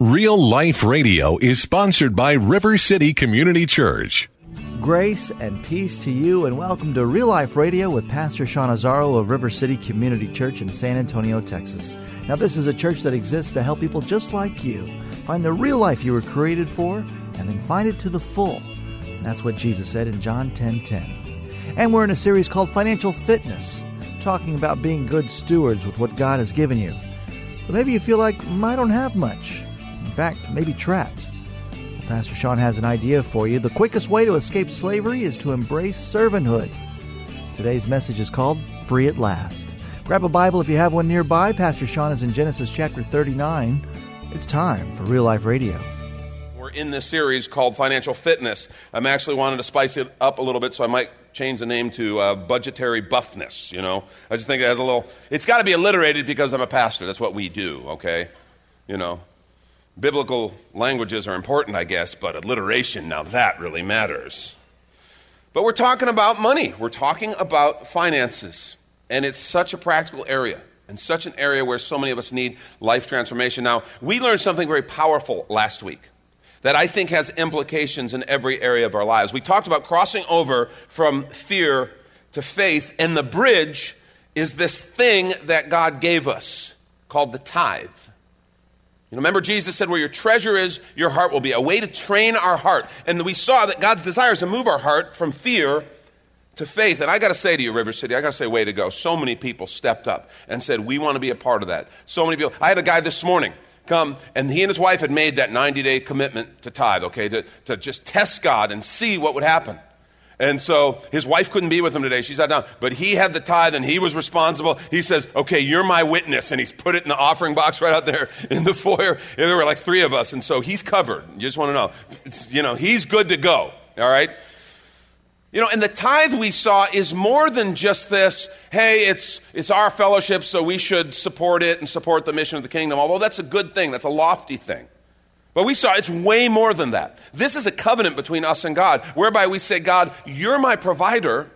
Real Life Radio is sponsored by River City Community Church. Grace and peace to you, and welcome to Real Life Radio with Pastor Sean Azzaro of River City Community Church in San Antonio, Texas. Now, this is a church that exists to help people just like you find the real life you were created for and then find it to the full. And that's what Jesus said in John 10 10. And we're in a series called Financial Fitness, talking about being good stewards with what God has given you. But maybe you feel like mm, I don't have much. Fact, maybe trapped. Pastor Sean has an idea for you. The quickest way to escape slavery is to embrace servanthood. Today's message is called Free at Last. Grab a Bible if you have one nearby. Pastor Sean is in Genesis chapter 39. It's time for Real Life Radio. We're in this series called Financial Fitness. I'm actually wanting to spice it up a little bit, so I might change the name to uh, budgetary buffness. You know, I just think it has a little. It's got to be alliterated because I'm a pastor. That's what we do. Okay, you know, biblical languages are important, I guess, but alliteration now that really matters. But we're talking about money. We're talking about finances, and it's such a practical area. And such an area where so many of us need life transformation. Now, we learned something very powerful last week that I think has implications in every area of our lives. We talked about crossing over from fear to faith, and the bridge is this thing that God gave us called the tithe. You remember, Jesus said, Where your treasure is, your heart will be. A way to train our heart. And we saw that God's desire is to move our heart from fear to faith. And I got to say to you, River City, I got to say, way to go. So many people stepped up and said, We want to be a part of that. So many people. I had a guy this morning come, and he and his wife had made that 90 day commitment to tithe, okay, to, to just test God and see what would happen. And so his wife couldn't be with him today. She sat down. But he had the tithe and he was responsible. He says, Okay, you're my witness. And he's put it in the offering box right out there in the foyer. And there were like three of us. And so he's covered. You just want to know. It's, you know, he's good to go. All right? You know, and the tithe we saw is more than just this, hey, it's, it's our fellowship, so we should support it and support the mission of the kingdom, although that's a good thing, that's a lofty thing. But we saw it's way more than that. This is a covenant between us and God, whereby we say, God, you're my provider.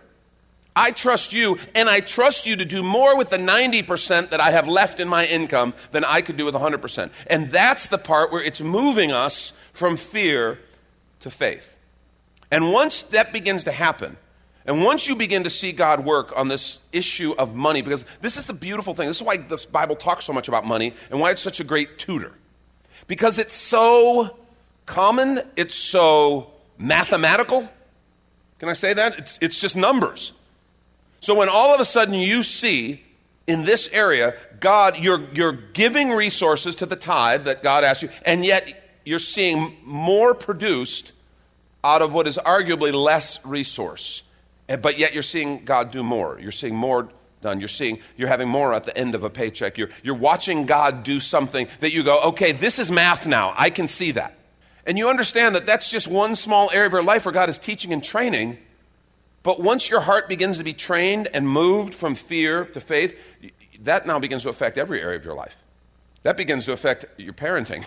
I trust you, and I trust you to do more with the 90% that I have left in my income than I could do with 100%. And that's the part where it's moving us from fear to faith. And once that begins to happen, and once you begin to see God work on this issue of money, because this is the beautiful thing, this is why the Bible talks so much about money and why it's such a great tutor. Because it's so common, it's so mathematical. Can I say that? It's, it's just numbers. So when all of a sudden you see in this area, God, you're, you're giving resources to the tithe that God asked you, and yet you're seeing more produced out of what is arguably less resource. But yet you're seeing God do more. You're seeing more done. You're seeing, you're having more at the end of a paycheck. You're, you're watching God do something that you go, okay, this is math now. I can see that. And you understand that that's just one small area of your life where God is teaching and training. But once your heart begins to be trained and moved from fear to faith, that now begins to affect every area of your life. That begins to affect your parenting.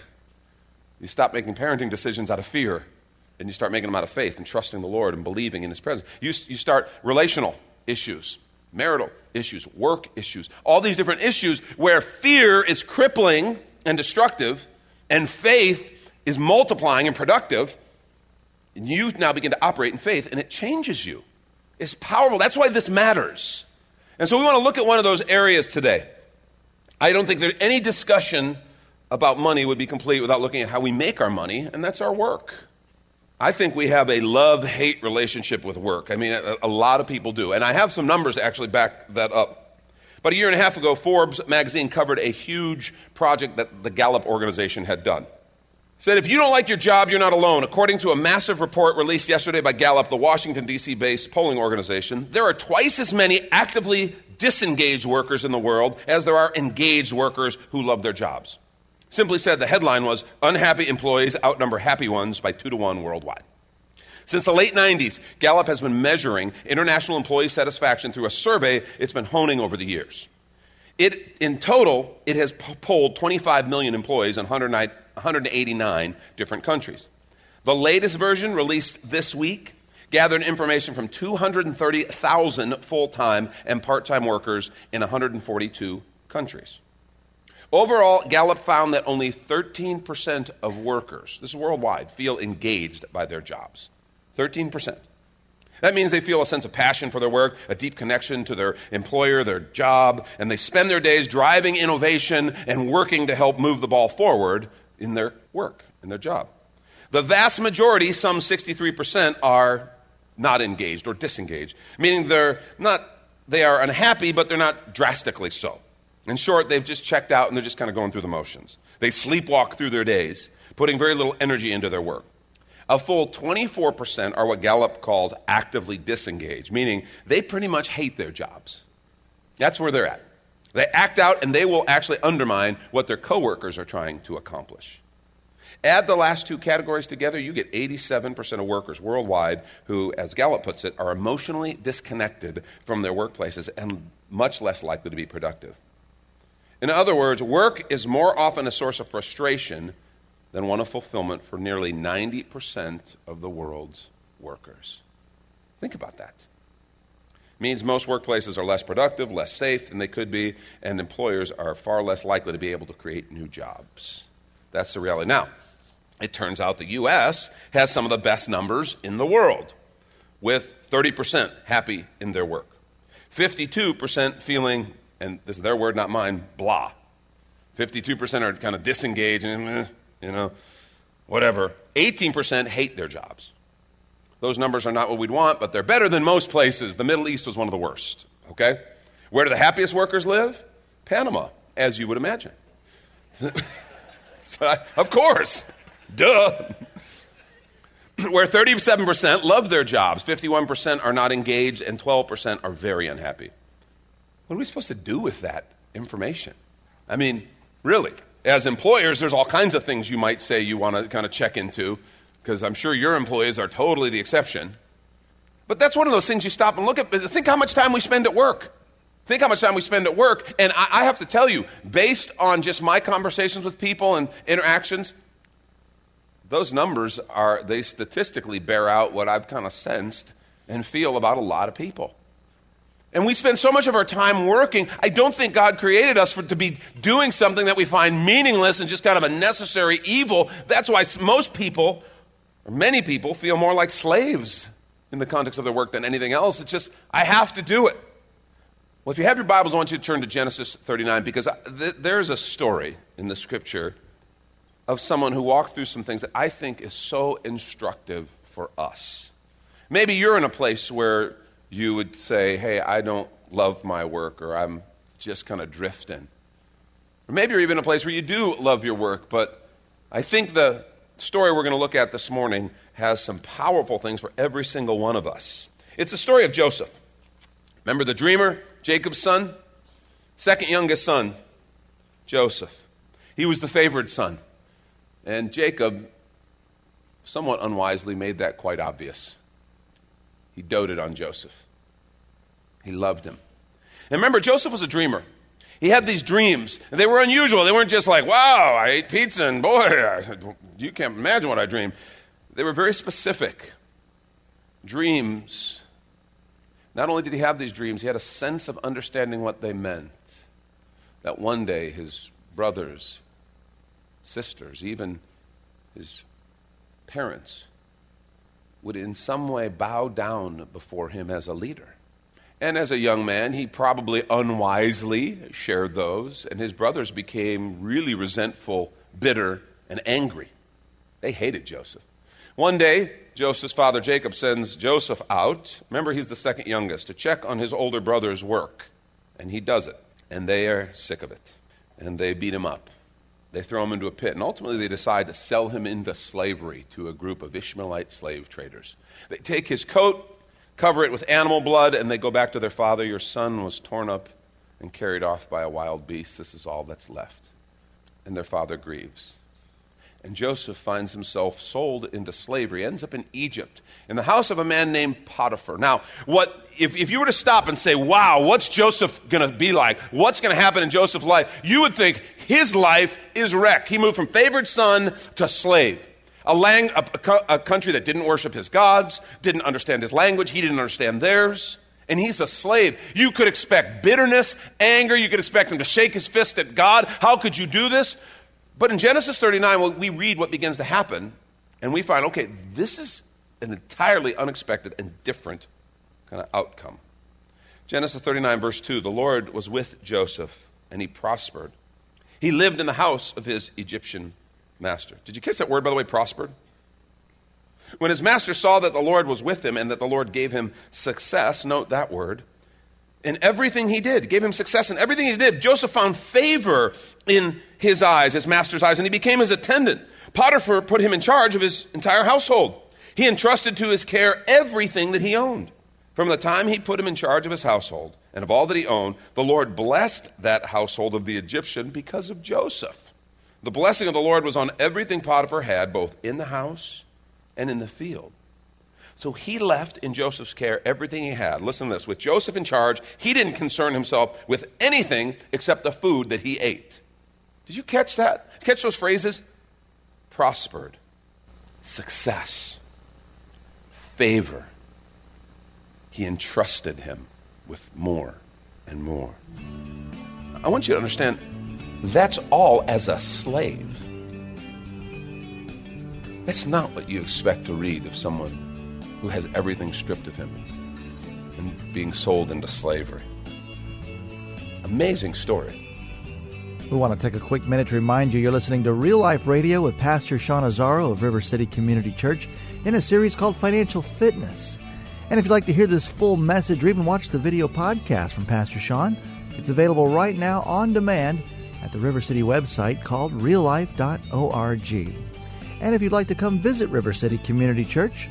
You stop making parenting decisions out of fear and you start making them out of faith and trusting the Lord and believing in His presence. You, you start relational issues, marital issues, work issues, all these different issues where fear is crippling and destructive, and faith is multiplying and productive. And you now begin to operate in faith, and it changes you. It's powerful. That's why this matters. And so we want to look at one of those areas today. I don't think that any discussion about money would be complete without looking at how we make our money, and that's our work. I think we have a love hate relationship with work. I mean, a, a, lot of people do. And I have some numbers actually back that up. About a year and a half ago, Forbes magazine covered a huge project that the Gallup organization had done. said, if you don't like your job, you're not alone. According to a massive report released yesterday by Gallup, the Washington, D.C. based polling organization, there are twice as many actively disengaged workers in the world as there are engaged workers who love their jobs. Simply said, the headline was Unhappy Employees Outnumber Happy Ones by two to one worldwide. Since the late 90s, Gallup has been measuring international employee satisfaction through a survey it's been honing over the years. It, in total, it has polled 25 million employees in 189 different countries. The latest version, released this week, gathered information from 230,000 full time and part time workers in 142 countries. Overall, Gallup found that only 13% of workers, this is worldwide, feel engaged by their jobs. 13%. That means they feel a sense of passion for their work, a deep connection to their employer, their job, and they spend their days driving innovation and working to help move the ball forward in their work, in their job. The vast majority, some 63%, are not engaged or disengaged, meaning they're not, they are unhappy, but they're not drastically so. In short, they've just checked out and they're just kind of going through the motions. They sleepwalk through their days, putting very little energy into their work. A full 24% are what Gallup calls actively disengaged, meaning they pretty much hate their jobs. That's where they're at. They act out and they will actually undermine what their coworkers are trying to accomplish. Add the last two categories together, you get 87% of workers worldwide who, as Gallup puts it, are emotionally disconnected from their workplaces and much less likely to be productive. In other words, work is more often a source of frustration than one of fulfillment for nearly 90% of the world's workers. Think about that. It means most workplaces are less productive, less safe than they could be, and employers are far less likely to be able to create new jobs. That's the reality. Now, it turns out the U.S. has some of the best numbers in the world, with 30% happy in their work, 52% feeling, and this is their word, not mine, blah. 52% are kind of disengaged and, eh, you know, whatever. 18% hate their jobs. Those numbers are not what we'd want, but they're better than most places. The Middle East was one of the worst, okay? Where do the happiest workers live? Panama, as you would imagine. of course. Duh. Where 37% love their jobs, 51% are not engaged, and 12% are very unhappy. What are we supposed to do with that information? I mean, really, as employers, there's all kinds of things you might say you want to kind of check into, because I'm sure your employees are totally the exception. But that's one of those things you stop and look at. Think how much time we spend at work. Think how much time we spend at work. And I, I have to tell you, based on just my conversations with people and interactions, those numbers are, they statistically bear out what I've kind of sensed and feel about a lot of people. And we spend so much of our time working. I don't think God created us for, to be doing something that we find meaningless and just kind of a necessary evil. That's why most people, or many people, feel more like slaves in the context of their work than anything else. It's just, I have to do it. Well, if you have your Bibles, I want you to turn to Genesis 39 because uh, th- there's a story in the scripture of someone who walked through some things that I think is so instructive for us. Maybe you're in a place where you would say, hey, I don't love my work, or I'm just kind of drifting. Or maybe you're even in a place where you do love your work, but I think the story we're going to look at this morning has some powerful things for every single one of us. It's the story of Joseph. Remember the dreamer, Jacob's son? Second youngest son, Joseph. He was the favored son. And Jacob, somewhat unwisely, made that quite obvious. He doted on Joseph, he loved him. And remember, Joseph was a dreamer. He had these dreams, and they were unusual. They weren't just like, wow, I ate pizza, and boy, I, you can't imagine what I dreamed. They were very specific dreams. Not only did he have these dreams, he had a sense of understanding what they meant. That one day his brothers sisters, even his parents, would in some way bow down before him as a leader. And as a young man, he probably unwisely shared those, and his brothers became really resentful, bitter, and angry. They hated Joseph. One day, Joseph's father Jacob sends Joseph out. Remember, he's the second youngest, to check on his older brother's work. And he does it. And they are sick of it. And they beat him up. They throw him into a pit, and ultimately they decide to sell him into slavery to a group of Ishmaelite slave traders. They take his coat, cover it with animal blood, and they go back to their father. Your son was torn up and carried off by a wild beast. This is all that's left. And their father grieves. And Joseph finds himself sold into slavery, ends up in Egypt, in the house of a man named Potiphar. Now, what if, if you were to stop and say, wow, what's Joseph going to be like? What's going to happen in Joseph's life? You would think his life is wrecked. He moved from favored son to slave. A, lang- a, a, a country that didn't worship his gods, didn't understand his language, he didn't understand theirs. and he's a slave. You could expect bitterness, anger. You could expect him to shake his fist at God. How could you do this? But in Genesis 39, well, we read what begins to happen, and we find, okay, this is an entirely unexpected and different kind of outcome. Genesis 39, verse 2 The Lord was with Joseph, and he prospered. He lived in the house of his Egyptian master. Did you catch that word, by the way, prospered? When his master saw that the Lord was with him and that the Lord gave him success, note that word, in everything he did, gave him success in everything he did, Joseph found favor in his eyes, his master's eyes, and he became his attendant. Potiphar put him in charge of his entire household. He entrusted to his care everything that he owned. From the time he put him in charge of his household and of all that he owned, the Lord blessed that household of the Egyptian because of Joseph. The blessing of the Lord was on everything Potiphar had, both in the house and in the field. So he left in Joseph's care everything he had. Listen to this. With Joseph in charge, he didn't concern himself with anything except the food that he ate. Did you catch that? Catch those phrases? Prospered, success, favor. He entrusted him with more and more. I want you to understand that's all as a slave. That's not what you expect to read of someone who has everything stripped of him and being sold into slavery. Amazing story. We want to take a quick minute to remind you you're listening to Real Life Radio with Pastor Sean Azzaro of River City Community Church in a series called Financial Fitness. And if you'd like to hear this full message or even watch the video podcast from Pastor Sean, it's available right now on demand at the River City website called reallife.org. And if you'd like to come visit River City Community Church,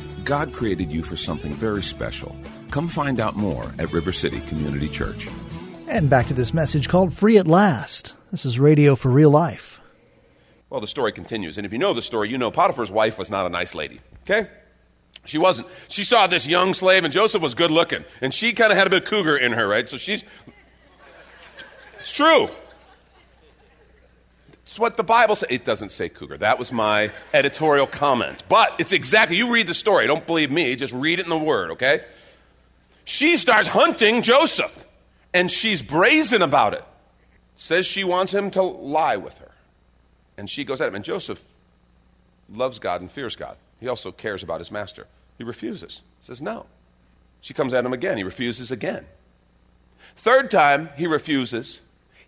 God created you for something very special. Come find out more at River City Community Church. And back to this message called Free at Last. This is Radio for Real Life. Well, the story continues. And if you know the story, you know Potiphar's wife was not a nice lady. Okay? She wasn't. She saw this young slave, and Joseph was good looking. And she kind of had a bit of cougar in her, right? So she's. It's true. It's what the Bible says. It doesn't say cougar. That was my editorial comment. But it's exactly, you read the story. Don't believe me. Just read it in the Word, okay? She starts hunting Joseph, and she's brazen about it. Says she wants him to lie with her. And she goes at him. And Joseph loves God and fears God. He also cares about his master. He refuses, says no. She comes at him again. He refuses again. Third time, he refuses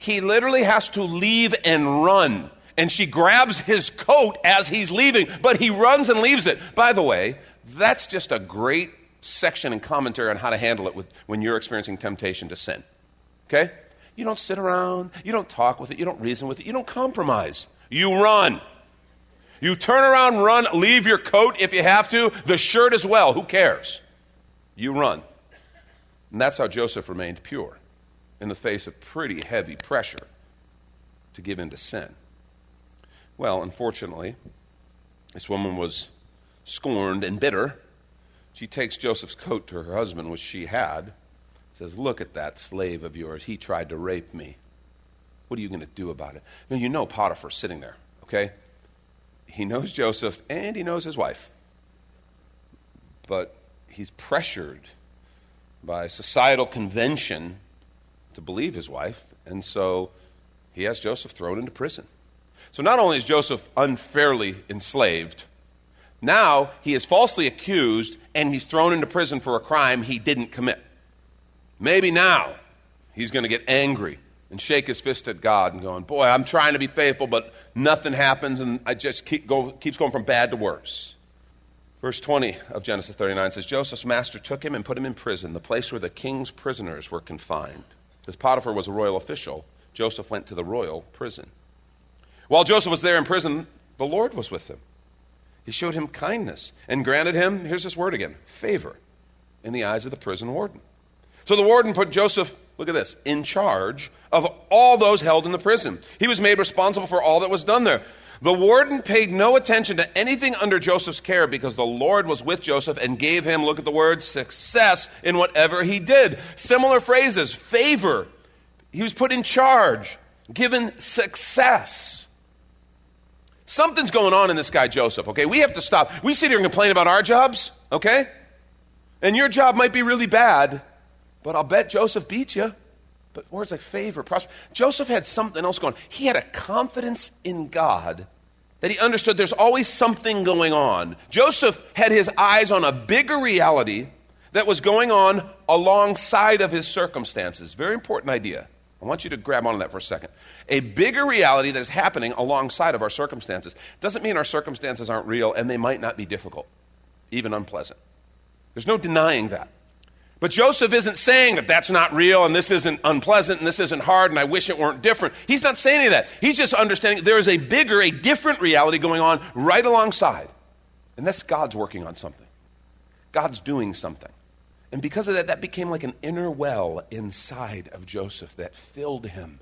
he literally has to leave and run. And she grabs his coat as he's leaving, but he runs and leaves it. By the way, that's just a great section and commentary on how to handle it with, when you're experiencing temptation to sin. Okay? You don't sit around, you don't talk with it, you don't reason with it, you don't compromise. You run. You turn around, run, leave your coat if you have to, the shirt as well. Who cares? You run. And that's how Joseph remained pure in the face of pretty heavy pressure to give in to sin. Well, unfortunately, this woman was scorned and bitter. She takes Joseph's coat to her husband, which she had, says, Look at that slave of yours. He tried to rape me. What are you going to do about it? Now, you know Potiphar's sitting there, okay? He knows Joseph and he knows his wife. But he's pressured by societal convention to believe his wife, and so he has Joseph thrown into prison. So not only is Joseph unfairly enslaved, now he is falsely accused and he's thrown into prison for a crime he didn't commit. Maybe now he's going to get angry and shake his fist at God and going, Boy, I'm trying to be faithful, but nothing happens, and I just keep go, keeps going from bad to worse. Verse 20 of Genesis 39 says Joseph's master took him and put him in prison, the place where the king's prisoners were confined. Because Potiphar was a royal official, Joseph went to the royal prison. While Joseph was there in prison, the Lord was with him. He showed him kindness and granted him, here's this word again, favor in the eyes of the prison warden. So the warden put Joseph, look at this, in charge of all those held in the prison. He was made responsible for all that was done there. The warden paid no attention to anything under Joseph's care because the Lord was with Joseph and gave him, look at the word, success in whatever he did. Similar phrases, favor. He was put in charge, given success. Something's going on in this guy, Joseph, okay? We have to stop. We sit here and complain about our jobs, okay? And your job might be really bad, but I'll bet Joseph beat you. But words like favor, prosper. Joseph had something else going. He had a confidence in God that he understood there's always something going on. Joseph had his eyes on a bigger reality that was going on alongside of his circumstances. Very important idea. I want you to grab onto that for a second. A bigger reality that is happening alongside of our circumstances doesn't mean our circumstances aren't real and they might not be difficult, even unpleasant. There's no denying that. But Joseph isn't saying that that's not real and this isn't unpleasant and this isn't hard and I wish it weren't different. He's not saying any of that. He's just understanding there is a bigger, a different reality going on right alongside. And that's God's working on something. God's doing something. And because of that, that became like an inner well inside of Joseph that filled him.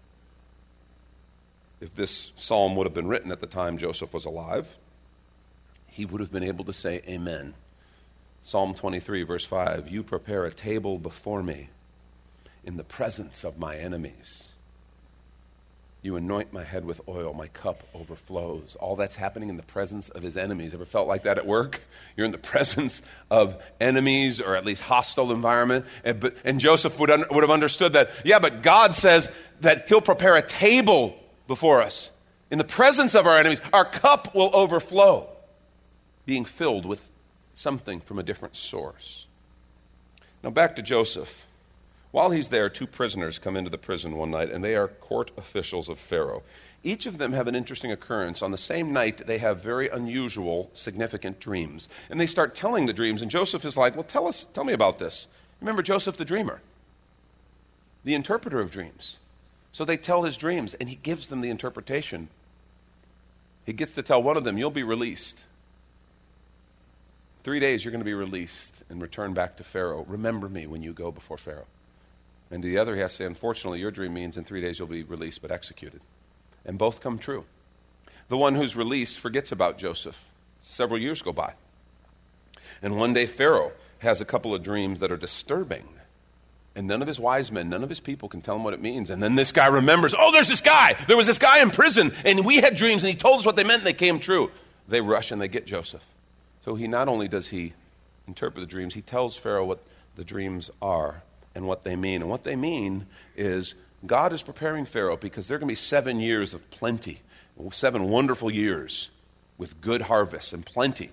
If this psalm would have been written at the time Joseph was alive, he would have been able to say, Amen. Psalm 23, verse 5 You prepare a table before me in the presence of my enemies. You anoint my head with oil, my cup overflows. All that's happening in the presence of his enemies. Ever felt like that at work? You're in the presence of enemies or at least hostile environment. And, but, and Joseph would, un, would have understood that, yeah, but God says that he'll prepare a table before us. In the presence of our enemies, our cup will overflow, being filled with something from a different source. Now, back to Joseph. While he's there, two prisoners come into the prison one night, and they are court officials of Pharaoh. Each of them have an interesting occurrence. On the same night, they have very unusual, significant dreams. And they start telling the dreams, and Joseph is like, Well, tell us, tell me about this. Remember Joseph the dreamer, the interpreter of dreams. So they tell his dreams, and he gives them the interpretation. He gets to tell one of them, You'll be released. Three days you're going to be released and return back to Pharaoh. Remember me when you go before Pharaoh. And to the other, he has to say, Unfortunately, your dream means in three days you'll be released but executed. And both come true. The one who's released forgets about Joseph. Several years go by. And one day, Pharaoh has a couple of dreams that are disturbing. And none of his wise men, none of his people can tell him what it means. And then this guy remembers, oh, there's this guy. There was this guy in prison, and we had dreams, and he told us what they meant, and they came true. They rush and they get Joseph. So he not only does he interpret the dreams, he tells Pharaoh what the dreams are and what they mean. And what they mean is God is preparing Pharaoh because there are going to be seven years of plenty, seven wonderful years with good harvests and plenty.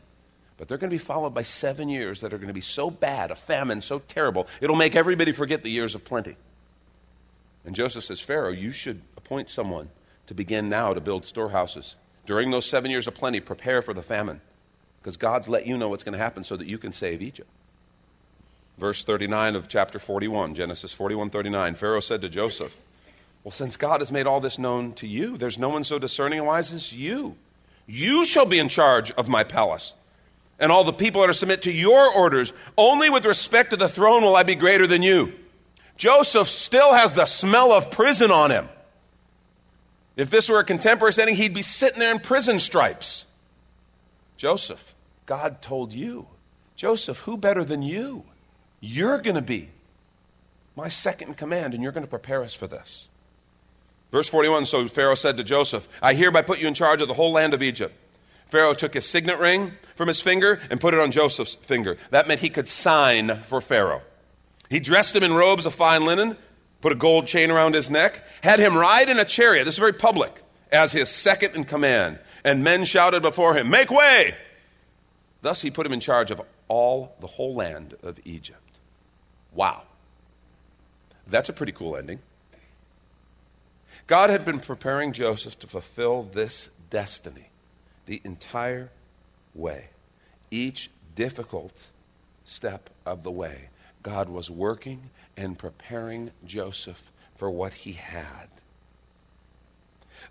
But they're going to be followed by seven years that are going to be so bad, a famine so terrible, it'll make everybody forget the years of plenty. And Joseph says, Pharaoh, you should appoint someone to begin now to build storehouses. During those seven years of plenty, prepare for the famine because God's let you know what's going to happen so that you can save Egypt. Verse 39 of chapter 41, Genesis 41 39. Pharaoh said to Joseph, Well, since God has made all this known to you, there's no one so discerning and wise as you. You shall be in charge of my palace, and all the people that are to submit to your orders. Only with respect to the throne will I be greater than you. Joseph still has the smell of prison on him. If this were a contemporary setting, he'd be sitting there in prison stripes. Joseph, God told you. Joseph, who better than you? You're going to be my second in command, and you're going to prepare us for this. Verse 41 So Pharaoh said to Joseph, I hereby put you in charge of the whole land of Egypt. Pharaoh took his signet ring from his finger and put it on Joseph's finger. That meant he could sign for Pharaoh. He dressed him in robes of fine linen, put a gold chain around his neck, had him ride in a chariot. This is very public, as his second in command and men shouted before him, Make way! Thus he put him in charge of all the whole land of Egypt. Wow. That's a pretty cool ending. God had been preparing Joseph to fulfill this destiny the entire way. Each difficult step of the way, God was working and preparing Joseph for what he had.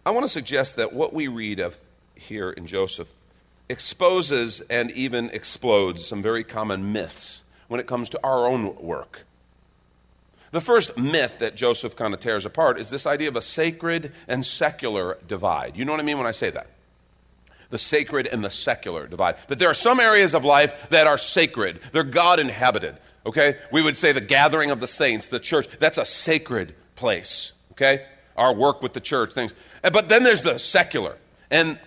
I want to suggest that what we read of here in Joseph exposes and even explodes some very common myths when it comes to our own work. The first myth that Joseph kind of tears apart is this idea of a sacred and secular divide. You know what I mean when I say that? The sacred and the secular divide. That there are some areas of life that are sacred, they're God inhabited. Okay? We would say the gathering of the saints, the church, that's a sacred place. Okay? Our work with the church, things. Eh, but then there's the secular. And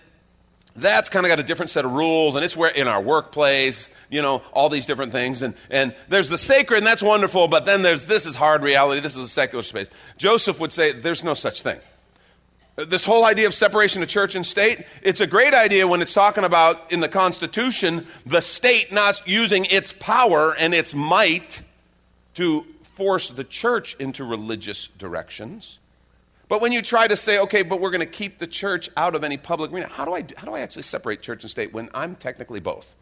that's kind of got a different set of rules, and it's where in our workplace, you know, all these different things. And, and there's the sacred, and that's wonderful, but then there's this is hard reality, this is a secular space. Joseph would say there's no such thing. Uh, this whole idea of separation of church and state, it's a great idea when it's talking about in the Constitution the state not using its power and its might to force the church into religious directions. But when you try to say, okay, but we're going to keep the church out of any public arena, how do, I, how do I actually separate church and state when I'm technically both?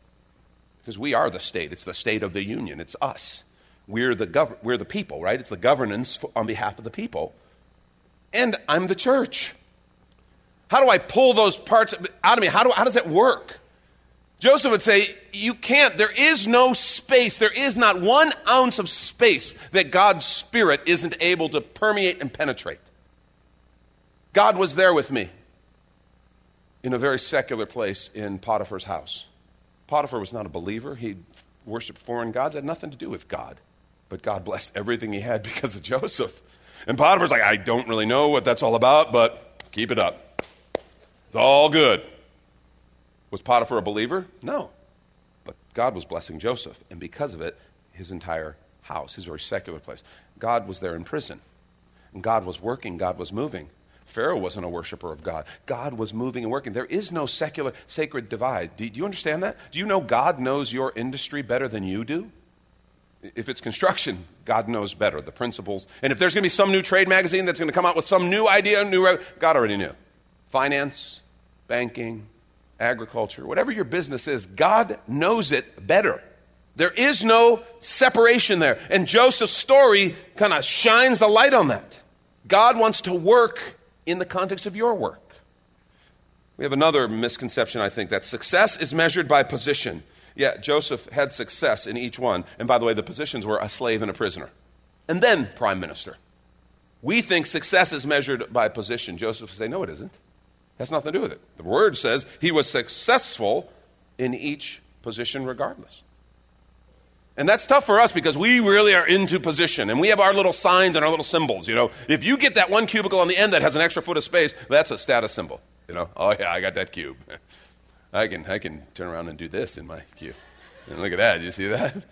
Because we are the state. It's the state of the union. It's us. We're the, gov- we're the people, right? It's the governance on behalf of the people. And I'm the church. How do I pull those parts out of me? How, do, how does that work? Joseph would say, You can't. There is no space. There is not one ounce of space that God's Spirit isn't able to permeate and penetrate. God was there with me in a very secular place in Potiphar's house. Potiphar was not a believer. He worshiped foreign gods, had nothing to do with God. But God blessed everything he had because of Joseph. And Potiphar's like, I don't really know what that's all about, but keep it up. It's all good. Was Potiphar a believer? No. But God was blessing Joseph, and because of it, his entire house, his very secular place. God was there in prison. And God was working, God was moving. Pharaoh wasn't a worshiper of God. God was moving and working. There is no secular, sacred divide. Do, you understand that? Do you know God knows your industry better than you do? If it's construction, God knows better the principles. And if there's going to be some new trade magazine that's going to come out with some new idea, new God already knew. Finance, banking, agriculture, whatever your business is, God knows it better. There is no separation there. And Joseph's story kind of shines the light on that. God wants to work in the context of your work. We have another misconception, I think, that success is measured by position. Yeah, Joseph had success in each one. And by the way, the positions were a slave and a prisoner, and then prime minister. We think success is measured by position. Joseph would say, no, it isn't. Has nothing to do with it. The word says he was successful in each position regardless. And that's tough for us because we really are into position and we have our little signs and our little symbols. You know, if you get that one cubicle on the end that has an extra foot of space, that's a status symbol. You know, oh yeah, I got that cube. I can, I can turn around and do this in my cube. And look at that. You see that?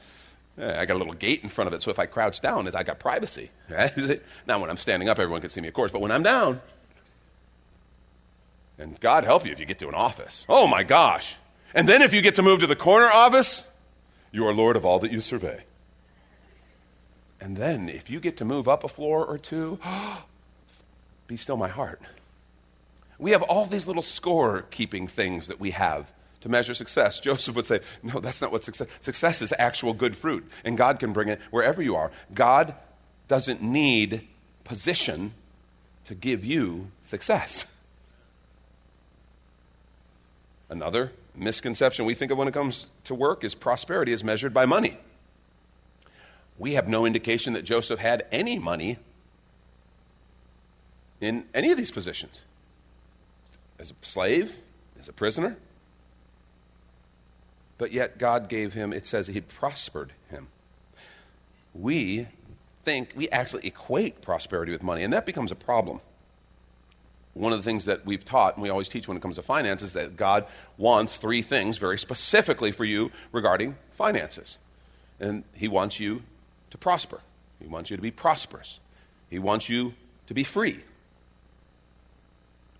I got a little gate in front of it, so if I crouch down, I got privacy. Now, when I'm standing up, everyone can see me, of course, but when I'm down, and God help you if you get to an office. Oh my gosh. And then if you get to move to the corner office, you are Lord of all that you survey. And then, if you get to move up a floor or two, be still my heart. We have all these little score keeping things that we have to measure success. Joseph would say, No, that's not what success Success is actual good fruit, and God can bring it wherever you are. God doesn't need position to give you success. Another misconception we think of when it comes to work is prosperity is measured by money. We have no indication that Joseph had any money in any of these positions as a slave, as a prisoner. But yet God gave him, it says he prospered him. We think, we actually equate prosperity with money, and that becomes a problem one of the things that we've taught and we always teach when it comes to finances is that God wants three things very specifically for you regarding finances. And He wants you to prosper, He wants you to be prosperous, He wants you to be free.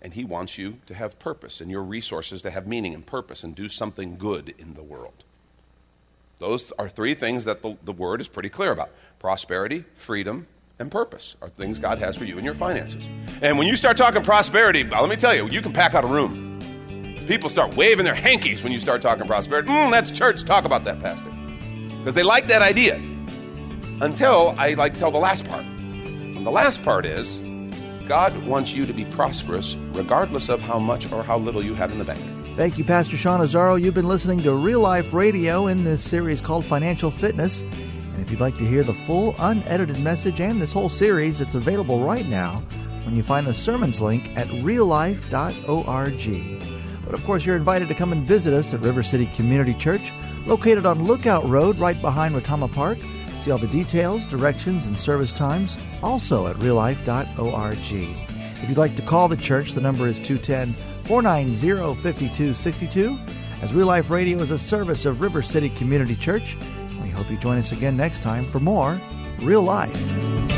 And He wants you to have purpose and your resources to have meaning and purpose and do something good in the world. Those are three things that the, the Word is pretty clear about prosperity, freedom, and purpose are things God has for you in your finances. And when you start talking prosperity, let me tell you, you can pack out a room. People start waving their hankies when you start talking prosperity. Mm, that's church. Talk about that, Pastor. Because they like that idea. Until I like tell the last part. And the last part is God wants you to be prosperous regardless of how much or how little you have in the bank. Thank you, Pastor Sean Azzaro. You've been listening to Real Life Radio in this series called Financial Fitness. And if you'd like to hear the full, unedited message and this whole series, it's available right now when you find the sermons link at reallife.org. But of course, you're invited to come and visit us at River City Community Church, located on Lookout Road right behind Retama Park. See all the details, directions, and service times also at reallife.org. If you'd like to call the church, the number is 210 490 5262. As Real Life Radio is a service of River City Community Church, we hope you join us again next time for more Real Life.